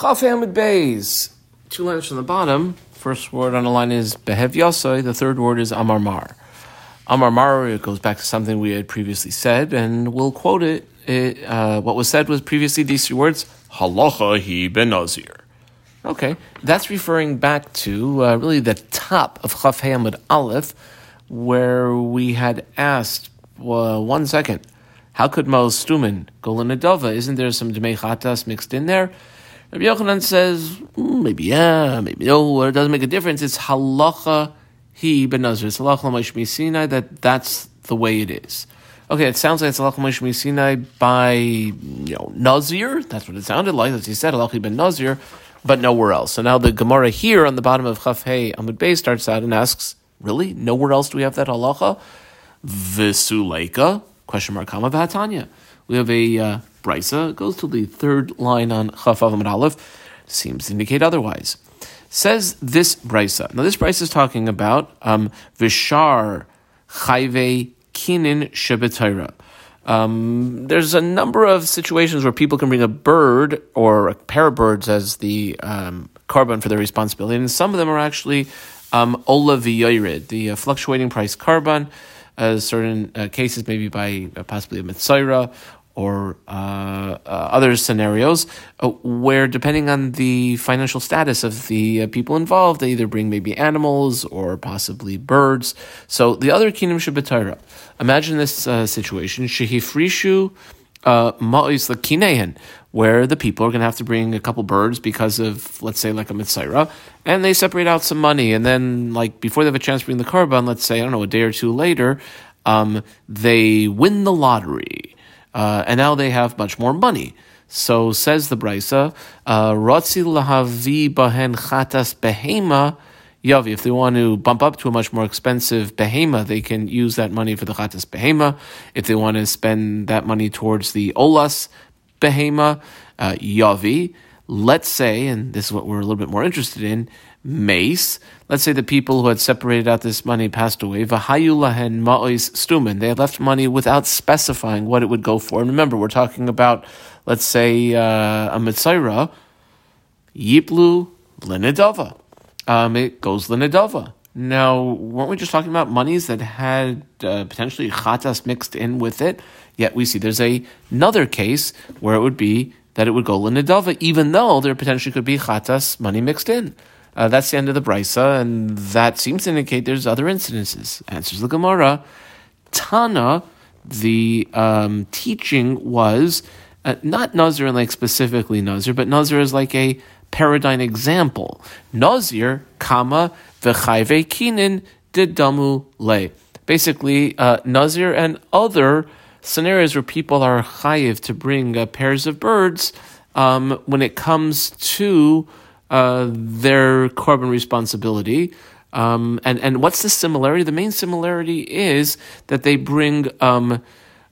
Chaf Hamid Bays. Two lines from the bottom. First word on the line is Behev Yasai. The third word is Amar Mar. Amar Mar, it goes back to something we had previously said, and we'll quote it. it uh, what was said was previously these three words, Halacha hi ben Nazir. Okay, that's referring back to uh, really the top of Chaf Hamid Aleph, where we had asked, uh, one second, how could Mos Stumen go Linadova? Isn't there some Dmechatas mixed in there? Rabbi Yochanan says, mm, maybe yeah, maybe no, or it doesn't make a difference. It's halacha he ben Nazir. It's halacha Moshe Sinai that that's the way it is. Okay, it sounds like it's halacha Moshe Sinai by you know Nazir. That's what it sounded like. As he said, halacha ben Nazir, but nowhere else. So now the Gemara here on the bottom of Chaf Hey Amud Bey starts out and asks, really, nowhere else do we have that halacha? Visuleika Question mark Kama Vahatanya. We have a uh, brisa goes to the third line on Chaf Amud Aleph. Seems to indicate otherwise. Says this brisa. Now this brisa is talking about um, Vishar Chayve Kinin Shebetayra. Um, there's a number of situations where people can bring a bird or a pair of birds as the um, korban for their responsibility, and some of them are actually um, ola v'yoyred, the uh, fluctuating price korban. uh, certain uh, cases, maybe by uh, possibly a mitzvah or uh, uh, other scenarios uh, where, depending on the financial status of the people involved, they either bring maybe animals or possibly birds. So the other kingdom Torah. Imagine this situation: shehifrishu ma'is lakinehin, where the people are going to have to bring a couple birds because of, let's say, like a mitzvah, and they separate out some money, and then, like, before they have a chance to bring the korban, let's say, I don't know, a day or two later, um, they win the lottery, uh, and now they have much more money. So says the brisa, uh, "Rotzi lahavi bahen chatas behema." Yavi, if they want to bump up to a much more expensive behema, they can use that money for the chatas behema. If they want to spend that money towards the olas behema, uh, yavi. Let's say, and this is what we're a little bit more interested in, mace. Let's say the people who had separated out this money passed away. Vahayu lahen ma'ois stumen. They had left money without specifying what it would go for. And remember, we're talking about, let's say, uh, a mitzayra. Yiplu linedava. Um, it goes linedava. Now, weren't we just talking about monies that had uh, potentially chatas mixed in with it? Yet we see there's a, another case where it would be that it would go linidava, even though there potentially could be chatas money mixed in. Uh, that's the end of the brisa, and that seems to indicate there's other incidences. Answers the Gemara. Tana, the um, teaching was uh, not Nazir and like specifically Nazir, but Nazir is like a paradigm example. Nazir, kama, v'chayve kinin, didamu le. Basically, uh, Nazir and other scenarios where people are chayiv to bring uh, pairs of birds um, when it comes to uh, their korban responsibility. Um, and, and what's the similarity? The main similarity is that they bring, um,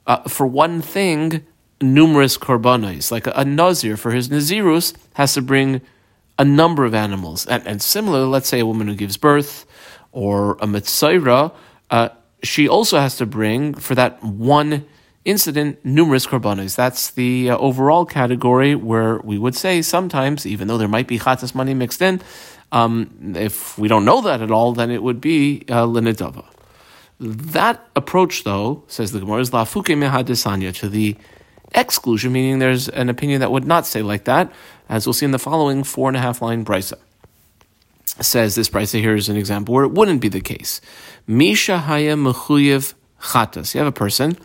uh, for one thing, numerous korbanos. Like a, a, nazir for his nazirus has to bring a number of animals. And, and similarly, let's say a woman who gives birth or a mitzayra, uh, she also has to bring for that one incident numerous korbanos. That's the uh, overall category where we would say sometimes, even though there might be chatas money mixed in, um, if we don't know that at all, then it would be uh. That approach, though, says the Gemara, is lafuke mehadisanya to the exclusion, meaning there's an opinion that would not say like that, as we'll see in the following four and a half line brisa. Says this brisa here is an example where it wouldn't be the case. Misha haya mechuyev chatas. You have a person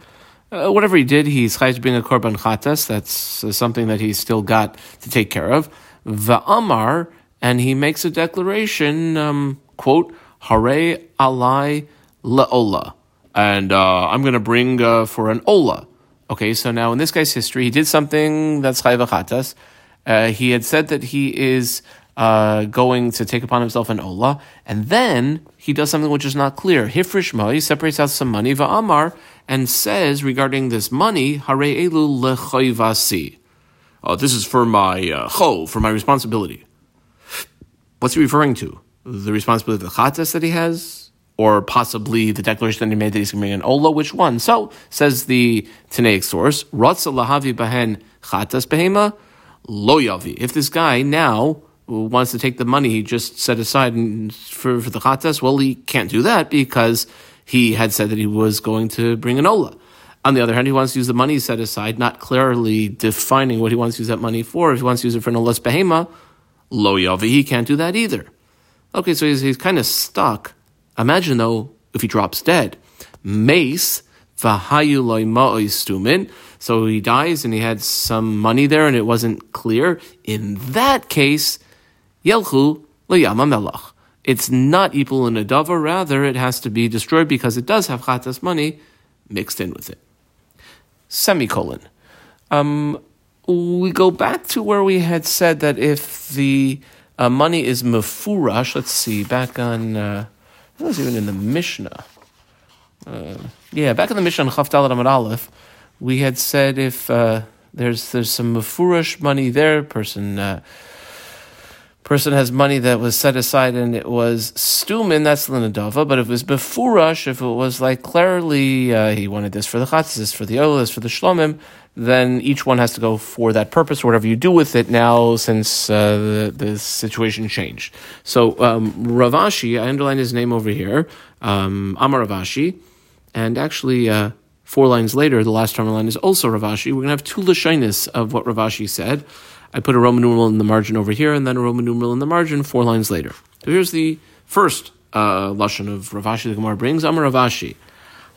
uh, whatever he did, he's chayiv being a korban chatas. That's uh, something that he's still got to take care of. Va'amar, and he makes a declaration, um, quote, hare alai laola. And uh, I'm going to bring uh, for an ola. Okay, so now in this guy's history, he did something that's chayiv chatas. Uh, he had said that he is uh, going to take upon himself an ola, and then he does something which is not clear. Hifrish he separates out some money, va'amar, and says regarding this money, Hare elu lechoivasi. Oh, this is for my uh, cho, for my responsibility. What's he referring to? The responsibility of the chatas that he has? Or possibly the declaration that he made that he's going to an ola? Which one? So, says the Tanaic source, Ratza lahavi bahen chatas behema, Lo yavi. If this guy now wants to take the money he just set aside for, for the chatas, well, he can't do that because he had said that he was going to bring an ola. On the other hand, he wants to use the money set aside, not clearly defining what he wants to use that money for. If he wants to use it for an olas behema, lo yavi, he can't do that either. Okay, so he's, he's kind of stuck. Imagine though, if he drops dead, mace stumin. So he dies and he had some money there and it wasn't clear. In that case, Yelchu liyama melach. It's not ipul and adava, rather it has to be destroyed because it does have chatas money mixed in with it. Semicolon. Um, we go back to where we had said that if the uh, money is mefurash, let's see, back on, uh, that was even in the Mishnah. Uh, yeah, back in the Mishnah, Chavdal Amad Aleph, we had said if uh, there's there's some mefurash money there, person uh, person has money that was set aside and it was stumin, that's linadava. But if it was befurash, if it was like clearly uh, he wanted this for the chatzis, this for the olas, for the shlomim, then each one has to go for that purpose, whatever you do with it now, since uh, the, the situation changed. So um, Ravashi, I underline his name over here, um, Amar Ravashi, and actually. Uh, four lines later, the last terminal line is also Ravashi. We're going to have two lashonis of what Ravashi said. I put a Roman numeral in the margin over here, and then a Roman numeral in the margin four lines later. So here's the first uh, lashon of Ravashi the Gemara brings. Amar Ravashi,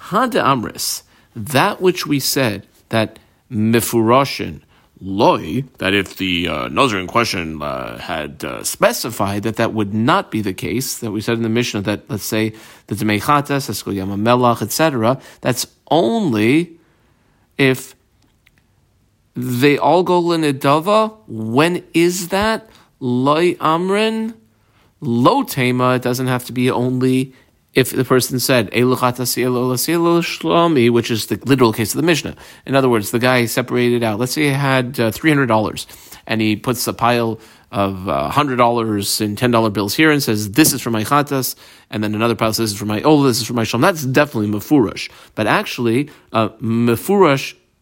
Hada Amris, that which we said that mifurashin loy, that if the uh, in question uh, had uh, specified that that would not be the case, that we said in the Mishnah that, let's say, the Demechatas, Esko Yamamelach, etc., that's only if they all go linidava. When is that? Loy amrin, lo tema. It doesn't have to be only if the person said which is the literal case of the Mishnah. In other words, the guy separated out. Let's say he had uh, three hundred dollars, and he puts a pile of uh, hundred dollars in ten dollar bills here and says, "This is for my chatas," and then another pile says, "This is for my oh, this is for my shalom." That's definitely mefurash. But actually, uh,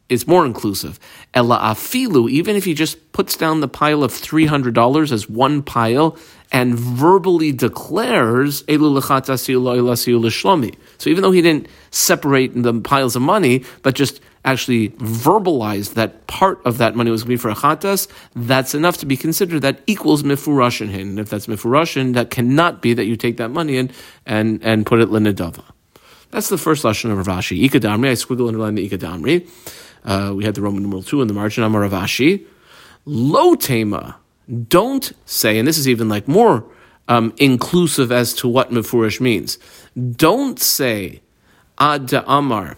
is more inclusive. Ella afilu, even if he just puts down the pile of three hundred dollars as one pile and verbally declares elu So even though he didn't separate the piles of money, but just actually verbalized that part of that money was going to be for a chatas, that's enough to be considered that equals mifurashin. And if that's mifurashin, that cannot be that you take that money and and and put it linadava. That's the first lashon of Ravashi. Ikadamri, I squiggle underline the ikadamri. Uh, we had the Roman numeral two in the margin. Amar Ravashi. Lo tema. Don't say, and this is even like more um, inclusive as to what mefurish means. Don't say ad amar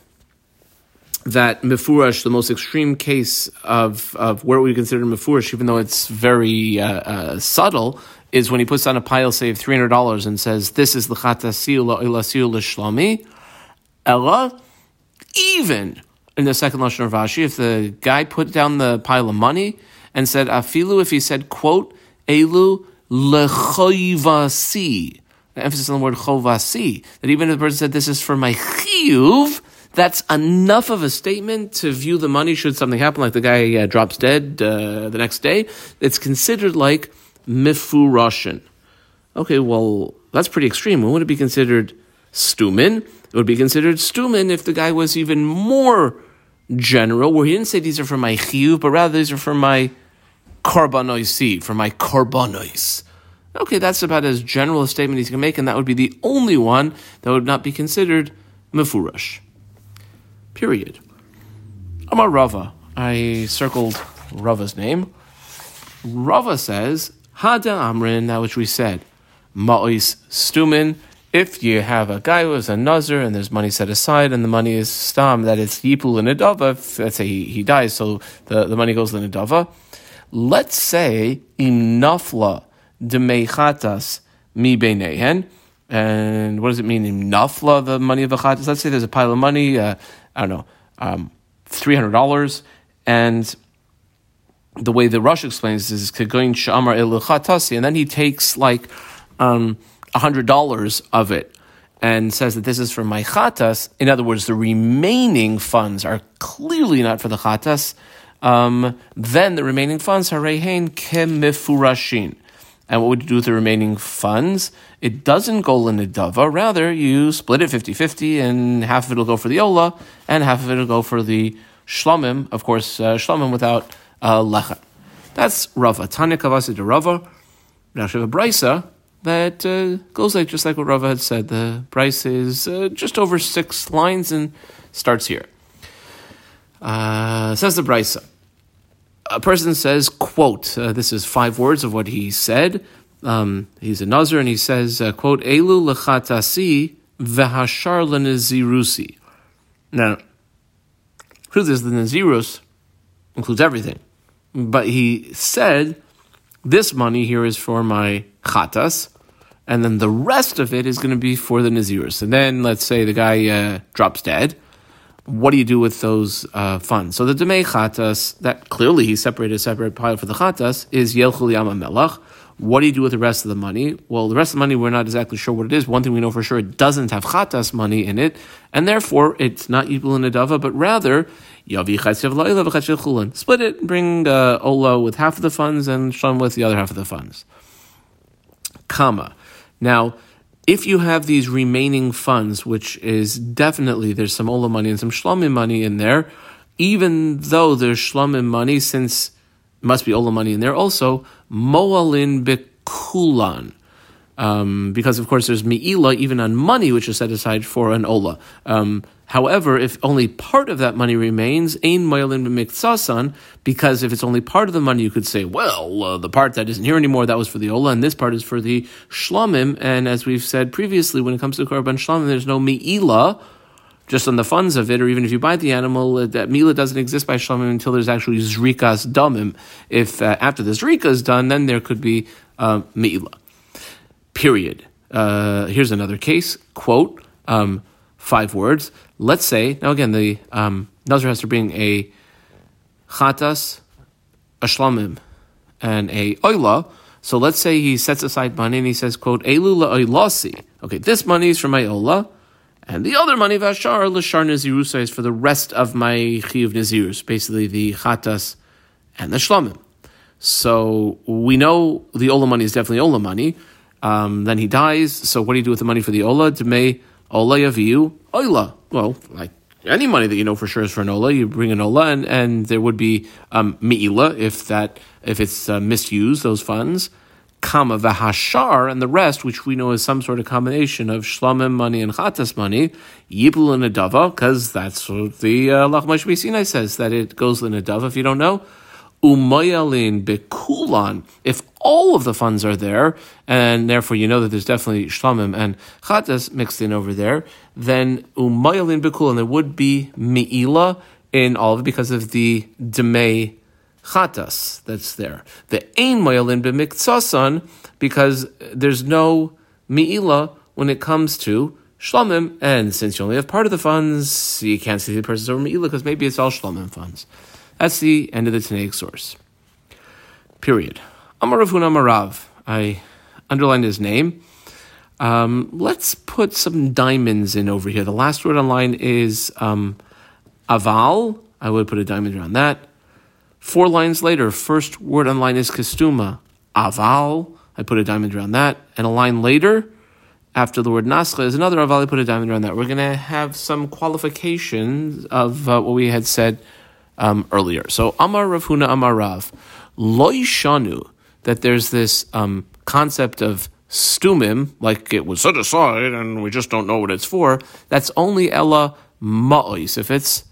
that mefurish, the most extreme case of, of where we consider mefurish, even though it's very uh, uh, subtle, is when he puts on a pile, say, of three hundred dollars and says, "This is the chatasiu la'ilasiu l'shlami." Ella, even in the second lashon of Rashi, if the guy put down the pile of money and said afilu, if he said quote elu lechoivasi, emphasis on the word chovasi, that even if the person said this is for my chiyuv, that's enough of a statement to view the money should something happen, like the guy uh, drops dead uh, the next day. It's considered like mifurashin. Okay, well, that's pretty extreme. When would it be considered stumin? It would be considered stumin if the guy was even more general, where he didn't say these are for my chiyuv, but rather these are for my karbonois, for my karbonois. Okay, that's about as general a statement he can make, and that would be the only one that would not be considered mefurash. Period. Amar Rava. I circled Rava's name. Rava says, Hada Amrin, that which we said, Ma'is Stumin, if you have a guy who is a nazir and there's money set aside and the money is stam, that is yipul in adava, let's say he, he dies, so the, the money goes in adava. Let's say im nafla demechatas mi beinehen. And what does it mean in nafla, the money of a chatas? Let's say there's a pile of money, uh, I don't know, um, $300, and the way the Rush explains is kegoin shamar el and then he takes like um, $100 of it and says that this is for my chatas, in other words, the remaining funds are clearly not for the chatas, um, then the remaining funds, harehain kemifurashin. And what would you do with the remaining funds? It doesn't go linadava. Rather, you split it 50 50, and half of it will go for the Ola, and half of it will go for the Shlomim. Of course, uh, Shlomim without uh, Lecha. That's Rava. Tanya Kavasi de Rava. Now, Brisa that uh, goes like just like what Rava had said. The Brisa is uh, just over six lines and starts here. Uh, says the Brisa a person says, quote, uh, this is five words of what he said. Um, he's a Nazir, and he says, uh, quote, Elu lechatasi v'hashar lenazirusi. Now, truth is, the Nazirus includes everything. But he said, this money here is for my chatas, and then the rest of it is going to be for the Nazirus. And then, let's say the guy uh, drops dead what do you do with those uh, funds? So the Demei Chatas, that clearly he separated a separate pile for the Chatas, is Yelchul Yama Melach. What do you do with the rest of the money? Well, the rest of the money, we're not exactly sure what it is. One thing we know for sure, it doesn't have Chatas money in it, and therefore it's not Yibul and Adava, but rather. Split it, bring uh, Ola with half of the funds and Shon with the other half of the funds. Comma. Now, if you have these remaining funds, which is definitely there's some Ola money and some Shlomim money in there, even though there's Shlomim money, since must be Ola money in there also, Moalin Bekulan. Um, because of course there's Mi'ila even on money which is set aside for an Ola. Um, However, if only part of that money remains, ein moilin b'miktsasan, because if it's only part of the money, you could say, well, uh, the part that isn't here anymore, that was for the ola, and this part is for the shlomim. And as we've said previously, when it comes to korban shlomim, there's no mi'ila, just on the funds of it, or even if you buy the animal, uh, that mila doesn't exist by shlomim until there's actually zrikas damim. If uh, after the zrika is done, then there could be uh, mi'ila. Period. Uh, here's another case, quote, um, five words. Let's say, now again, the um, Nazir has to bring a chatas, a shlamim, and a oila. So let's say he sets aside money and he says, quote, Elu oilasi. Okay, this money is for my ola, and the other money, vashar, l'shar nazirusa, is for the rest of my chiyuv nazirus, basically the chatas and the shlamim. So we know the ola money is definitely ola money. Um, then he dies. So what do you do with the money for the ola? Demei Ola yaviu oila. Well, like any money that you know for sure is for an ola, you bring an ola, and, and there would be um, mi'ila if that if it's uh, misused those funds. Kama v'hashar and the rest, which we know is some sort of combination of shlamim money and chatas money, yibul and because that's what the uh, Lach Sinai says that it goes in a adava. If you don't know, umayalin bekulan. If all of the funds are there, and therefore you know that there's definitely shlamim and chatas mixed in over there, then umayalin and There would be mi'ila in all of it because of the demei chatas that's there. The ein mayalin b'miktsasan because there's no mi'ila when it comes to shlamim, and since you only have part of the funds, you can't see the person's over mi'ila because maybe it's all shlamim funds. That's the end of the Tanaic source. Period. Amaravun Amarav. I underlined his name. Um, let's put some diamonds in over here. The last word on line is um, aval. I would put a diamond around that. Four lines later, first word on line is kastuma. Aval. I put a diamond around that. And a line later, after the word nascha, is another aval. I put a diamond around that. We're going to have some qualifications of uh, what we had said um, earlier. So Amar Rav Huna Amar Rav Loy Shanu that there's this um, concept of stumim, like it was set aside and we just don't know what it's for. That's only Ella Ma'ois if it's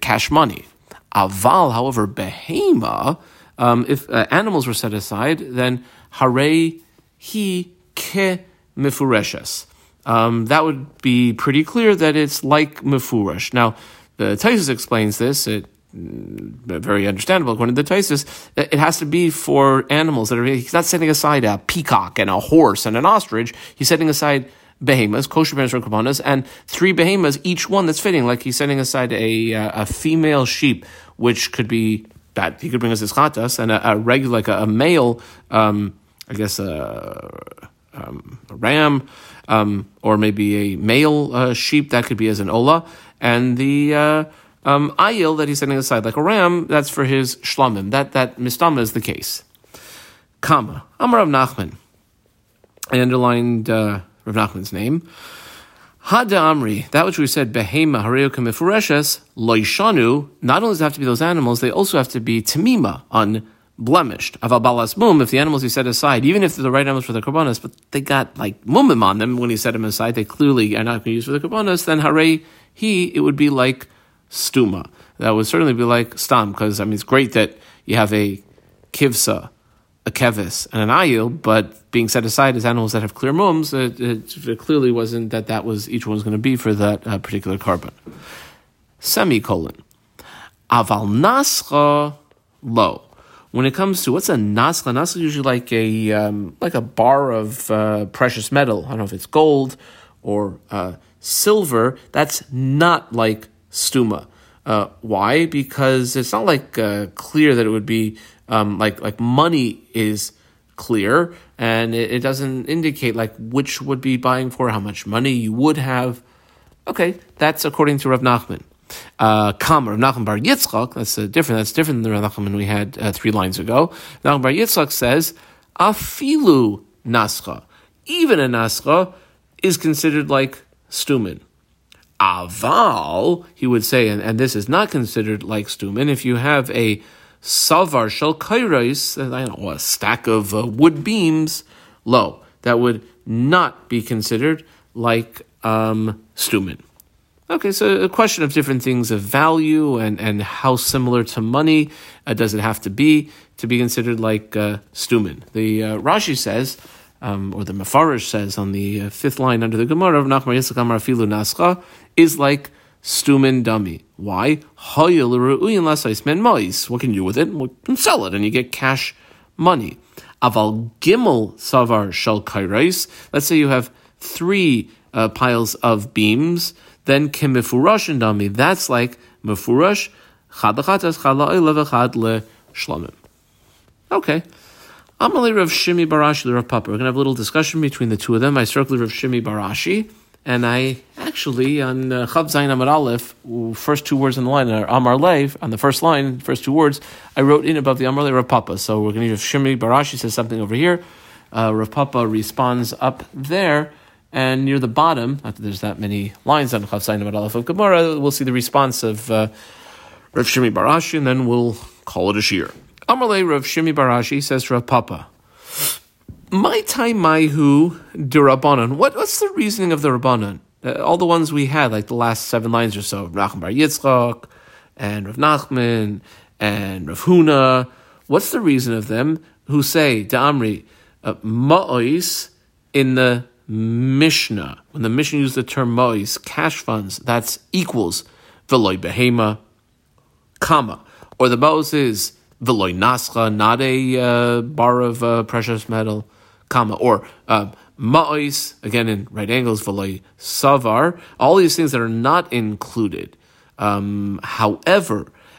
cash money. Aval, however, behema, um, if uh, animals were set aside, then hare he ke mifureshes. Um, that would be pretty clear that it's like mifurash. Now, the Taisus explains this. It very understandable according to the Taisus, it has to be for animals that are, he's not setting aside a peacock and a horse and an ostrich. He's setting aside behemoths, kosher behemoths, and three behemoths, each one that's fitting. Like he's setting aside a, uh, a female sheep, which could be that he could bring us his chatas, and a, a regular, like a, a male, um, I guess, a, um, a ram, um, or maybe a male uh, sheep that could be as an ola, and the uh, Um, ayil that he's setting aside, like a ram, that's for his shlamim. That that mistama is the case. Kama. Amar Rav Nachman. I underlined uh, Rav Nachman's name. Hada Amri, that which we said, Behema Hareuka Mifureshes, Loishanu, not only does it have to be those animals, they also have to be Tamima, unblemished. Aval Balas Mum, if the animals he set aside, even if they're the right animals for the Karbonas, but they got like mumim on them when he set them aside, they clearly are not going to use for the Karbonas, then Hare, he, it would be like Stuma. That would certainly be like Stam, because I mean, it's great that you have a Kivsa, a kevis and an ayil, but being set aside as animals that have clear mums, it, it, it clearly wasn't that that was each one was going to be for that uh, particular korban. Semicolon. Aval nascha lo. When it comes to what's a nascha, nascha is usually like a um, like a bar of uh, precious metal. I don't know if it's gold or uh, silver. That's not like stuma. Uh, why? Because it's not like uh, clear that it would be um, like like money is clear and it, it, doesn't indicate like which would be buying for how much money you would have. Okay, that's according to Rav Nachman. Uh, Kam Rav Nachman Bar Yitzchak. That's different. That's different than the Rav Nachman we had uh, three lines ago. Nachman Bar Yitzchak says afilu nascha. Even a nascha is considered like stumin. Aval, he would say, and, and this is not considered like stumin. If you have a savar shel kairos, I don't know, a stack of uh, wood beams, low. That would not be considered like um, stumin. Okay, so a question of different things of value and, and how similar to money uh, does it have to be to be considered like uh, stumin. The uh, Rashi says, um, or the Mefarish says on the uh, fifth line under the Gemara of Nachmar Amar Filu Nascha, is like stumin dummy. Why? What can you do with it? Can sell it and you get cash money. Aval gimel savar shel kairais. Let's say you have three uh, piles of beams. Then kimifurash and dummy. That's like mefurash chad lechatas chad la'olev chad le Okay. Amalei Rav Shimi Barashi, the Rav Papa. We're going to have a little discussion between the two of them. I circle Rav Shimi Barashi. And I actually, on uh, Chav Zayin Amar Aleph, first two words in the line are Amar Lev, on the first line, first two words, I wrote in above the Amar Lev Rav Papa. So we're going to use Shimi Barashi says something over here. Uh, Rav Papa responds up there. And near the bottom, not that there's that many lines on Chav Zayin Amar Aleph of Gemara, we'll see the response of uh, Rav Shimi Barashi, and then we'll call it a shear. Amar Lev Rav Shimi Barashi says Rav Papa. My time, my who durabanan. What what's the reasoning of the rabbanan? Uh, all the ones we had, like the last seven lines or so, Rav Bar Yitzchak and Rav Nachman and Rav Huna. What's the reason of them who say Da'amri uh, ma'ois in the Mishnah? When the Mishnah used the term ma'ois, cash funds, that's equals veloy behema, comma, or the ma'os is veloy nascha, not a uh, bar of uh, precious metal comma, or um, ma'is, again in right angles, v'loy savar, all these things that are not included. Um, however,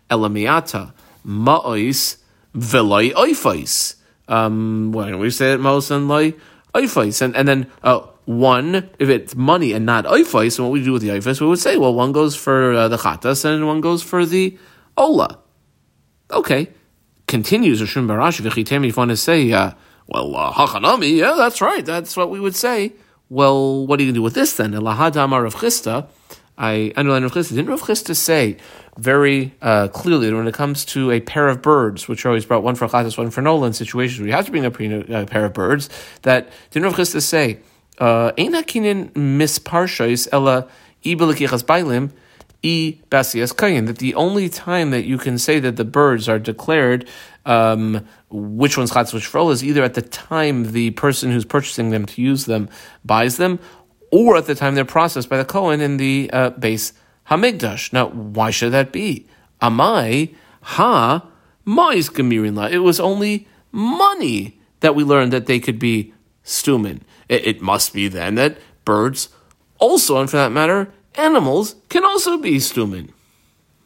elamiata, ma'is, v'loy oifais. Um, when we say it, ma'os and loy oifais. And, and then, uh, one, if it's money and not oifais, and what we do with the oifais, we would say, well, one goes for uh, the chatas and one goes for the ola. Okay. Continues Rishon Barash, v'chitem, if you want to say, uh, well, uh, hachanami, yeah, that's right. That's what we would say. Well, what are you going to do with this then? Elahadamar Rav Chisda, I underline Rav Chisda. Didn't Rav Chisda say very uh, clearly that when it comes to a pair of birds, which are always brought one for Chatas, one for Nola, in situations where you have to bring a pair of birds, that didn't Rav Chisda say, uh, Einakinin misparshais ella ibelikichas bailim, e basias kayin, that the only time that you can say that the birds are declared um, which one's chatzah, which frol is either at the time the person who's purchasing them to use them buys them, or at the time they're processed by the Kohen in the uh, base Hamigdash. Now, why should that be? Amai ha mais gemirin It was only money that we learned that they could be stumin. It, it, must be then that birds also, and for that matter, animals can also be stumin.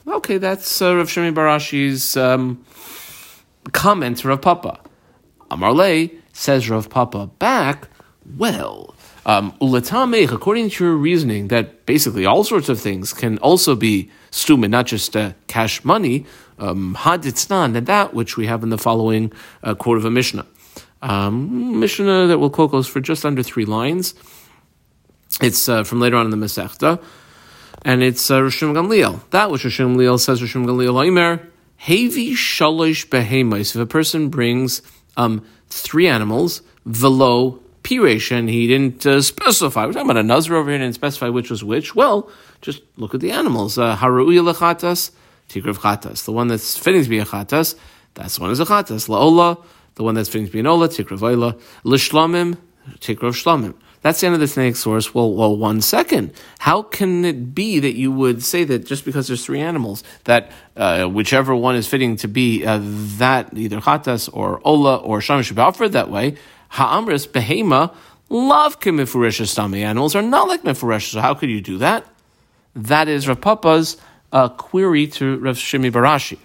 Okay, that's uh, Rav Shimi Barashi's um, comment to Rav Papa. Amarle says Rav Papa back, Well, um, according to your reasoning, that basically all sorts of things can also be stumin, not just uh, cash money, um, haditznan, and that which we have in the following uh, quote of a Mishnah. Um, Mishnah that will quote goes for just under three lines. It's uh, from later on in the Masechta, and it's uh, Rishon Gamliel. That which Rishon Gamliel says, Rishon Gamliel Oimer, Hevi shalosh behemais. If a person brings um, three animals, velo piresh, and he didn't uh, specify. We're talking about a nazir over here, didn't specify which was which. Well, just look at the animals. Uh, Haruya lechatas, tigrav chatas. The one that's fitting to be a chatas, that's the one is a chatas. Laola, the one that's fitting to be an ola, tigrav ola. Lishlamim, tigrav shlamim. That's the end of the Tanaic source. Well, well, one second. How can it be that you would say that just because there's three animals, that uh, whichever one is fitting to be uh, that either chatas or ola or sham should be offered that way? Ha'amris behema love kemifuresh Animals are not like mefuresh. So how could you do that? That is Rav Papa's uh, query to Rav Shimi Barashi.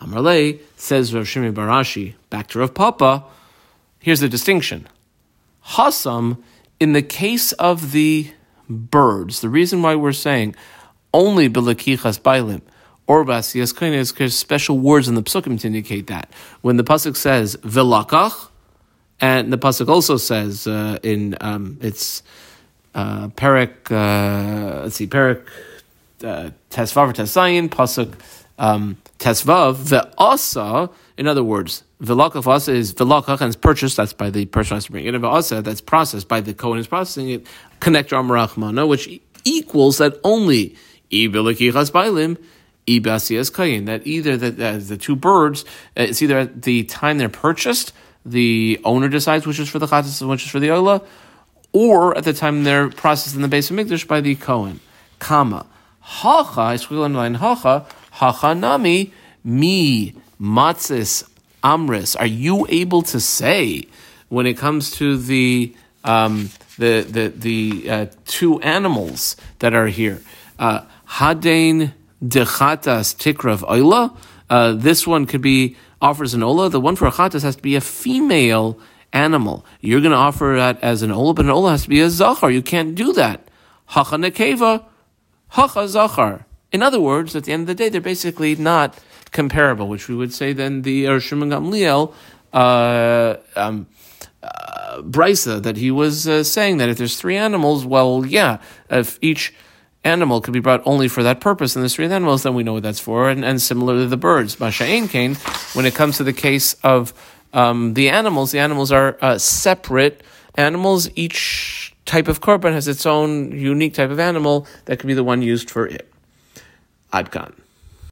Amrle says Rav Shimi Barashi back to Rav Papa. Here's the distinction. Hasam in the case of the birds, the reason why we're saying only belakichas bailim or basiyas is because special words in the psukim to indicate that. When the pasuk says velakach, and the pasuk also says uh, in um, it's uh. Uh, let's see, perik uh, tesvav or tesayin pasuk um, tesvav ve'asa. In other words, Vilakach asa is vilakach and it's purchased. That's by the person who has to bring it. And asa that's processed by the Kohen is processing it. Connect Rachmana, which equals that only ibilikichas bailim ibasias kayin. That either that uh, the two birds, uh, it's either at the time they're purchased, the owner decides which is for the chatas and which is for the oila, or at the time they're processed in the base of mikdash by the Kohen. Kama hacha. I squiggle line hacha hacha nami mi matzis amris, are you able to say when it comes to the um, the the the uh, two animals that are here, Hadain hadein dechatas tikrav oila? Uh, this one could be offers an ola. The one for chatas has to be a female animal. You're going to offer that as an ola, but an ola has to be a zachar. You can't do that. Hacha nekeva, hacha zachar. In other words, at the end of the day, they're basically not comparable, which we would say then the Rishon Gamliel uh, um, uh, brisa that he was uh, saying that if there's three animals, well, yeah, if each animal could be brought only for that purpose, and there's three animals, then we know what that's for. And, and similarly, the birds, Masha'ain Kane, when it comes to the case of um, the animals, the animals are uh, separate animals. Each type of korban has its own unique type of animal that could be the one used for it. Adkan.